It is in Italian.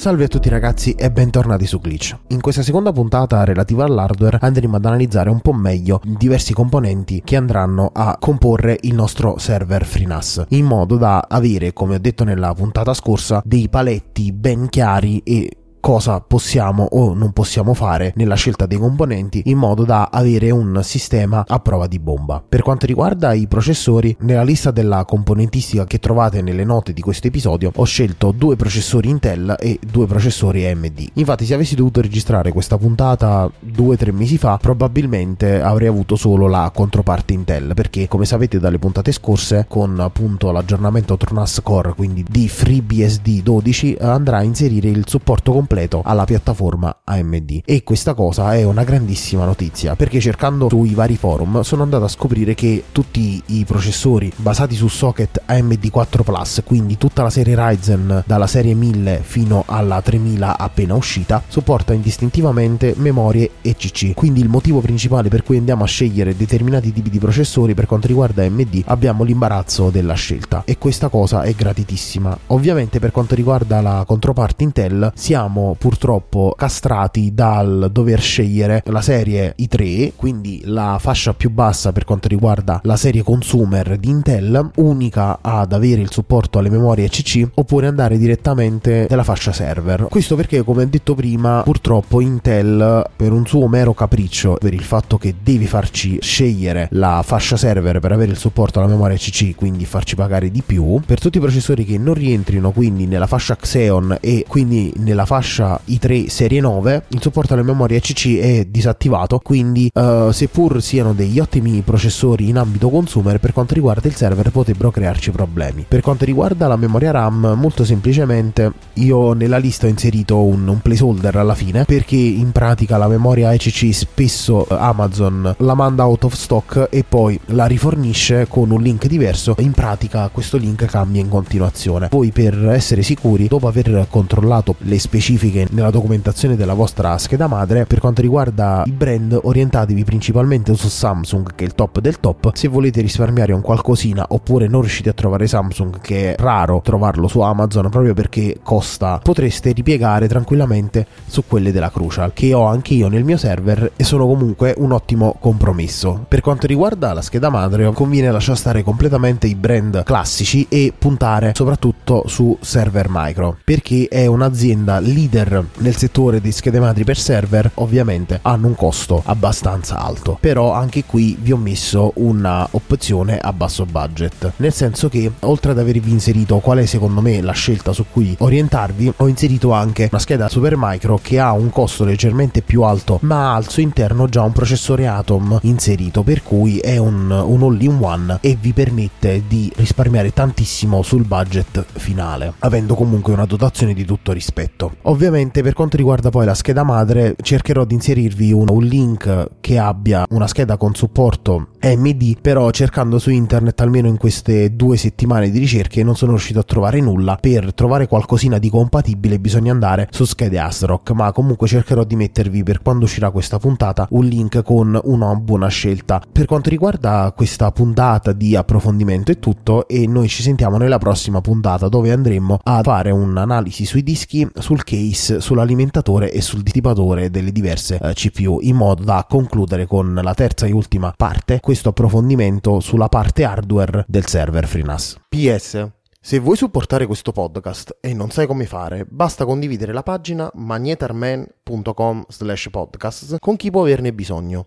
Salve a tutti ragazzi e bentornati su Glitch. In questa seconda puntata relativa all'hardware andremo ad analizzare un po' meglio diversi componenti che andranno a comporre il nostro server FreeNAS, in modo da avere, come ho detto nella puntata scorsa, dei paletti ben chiari e cosa possiamo o non possiamo fare nella scelta dei componenti in modo da avere un sistema a prova di bomba. Per quanto riguarda i processori, nella lista della componentistica che trovate nelle note di questo episodio ho scelto due processori Intel e due processori AMD. Infatti se avessi dovuto registrare questa puntata due o tre mesi fa probabilmente avrei avuto solo la controparte Intel perché come sapete dalle puntate scorse con appunto l'aggiornamento Tronas Core quindi di FreeBSD 12 andrà a inserire il supporto completo completo alla piattaforma AMD e questa cosa è una grandissima notizia perché cercando sui vari forum sono andato a scoprire che tutti i processori basati su socket AMD 4 Plus quindi tutta la serie Ryzen dalla serie 1000 fino alla 3000 appena uscita supporta indistintivamente memorie ECC quindi il motivo principale per cui andiamo a scegliere determinati tipi di processori per quanto riguarda AMD abbiamo l'imbarazzo della scelta. E questa cosa è gratitissima. Ovviamente per quanto riguarda la controparte Intel siamo purtroppo castrati dal dover scegliere la serie i3, quindi la fascia più bassa per quanto riguarda la serie consumer di Intel, unica ad avere il supporto alle memorie CC, oppure andare direttamente nella fascia server. Questo perché, come detto prima, purtroppo Intel, per un suo mero capriccio, per il fatto che devi farci scegliere la fascia server per avere il supporto alla memoria CC, quindi farci pagare di più, per tutti i processori che non rientrino quindi nella fascia Xeon e quindi nella fascia fascia i3 serie 9 il supporto alle memorie CC è disattivato quindi uh, seppur siano degli ottimi processori in ambito consumer per quanto riguarda il server potrebbero crearci problemi. Per quanto riguarda la memoria RAM molto semplicemente io nella lista ho inserito un, un placeholder alla fine perché in pratica la memoria ECC spesso Amazon la manda out of stock e poi la rifornisce con un link diverso in pratica questo link cambia in continuazione. Voi per essere sicuri dopo aver controllato le specifiche specifiche nella documentazione della vostra scheda madre. Per quanto riguarda i brand, orientatevi principalmente su Samsung, che è il top del top. Se volete risparmiare un qualcosina oppure non riuscite a trovare Samsung, che è raro trovarlo su Amazon proprio perché costa, potreste ripiegare tranquillamente su quelle della Crucial, che ho anche io nel mio server e sono comunque un ottimo compromesso. Per quanto riguarda la scheda madre, conviene lasciare stare completamente i brand classici e puntare soprattutto su server micro, perché è un'azienda leader leader nel settore di schede madri per server ovviamente hanno un costo abbastanza alto. Però anche qui vi ho messo una opzione a basso budget. Nel senso che oltre ad avervi inserito qual è secondo me la scelta su cui orientarvi ho inserito anche una scheda Supermicro che ha un costo leggermente più alto ma ha al suo interno già un processore Atom inserito per cui è un, un all-in-one e vi permette di risparmiare tantissimo sul budget finale avendo comunque una dotazione di tutto rispetto. Ovviamente per quanto riguarda poi la scheda madre cercherò di inserirvi un, un link che abbia una scheda con supporto AMD, però cercando su internet almeno in queste due settimane di ricerche non sono riuscito a trovare nulla. Per trovare qualcosina di compatibile bisogna andare su schede ASRock, ma comunque cercherò di mettervi per quando uscirà questa puntata un link con una buona scelta. Per quanto riguarda questa puntata di approfondimento è tutto e noi ci sentiamo nella prossima puntata dove andremo a fare un'analisi sui dischi sul che case sull'alimentatore e sul dissipatore delle diverse eh, CPU in modo da concludere con la terza e ultima parte questo approfondimento sulla parte hardware del server FreeNAS. PS se vuoi supportare questo podcast e non sai come fare, basta condividere la pagina magnetarman.com slash podcast con chi può averne bisogno.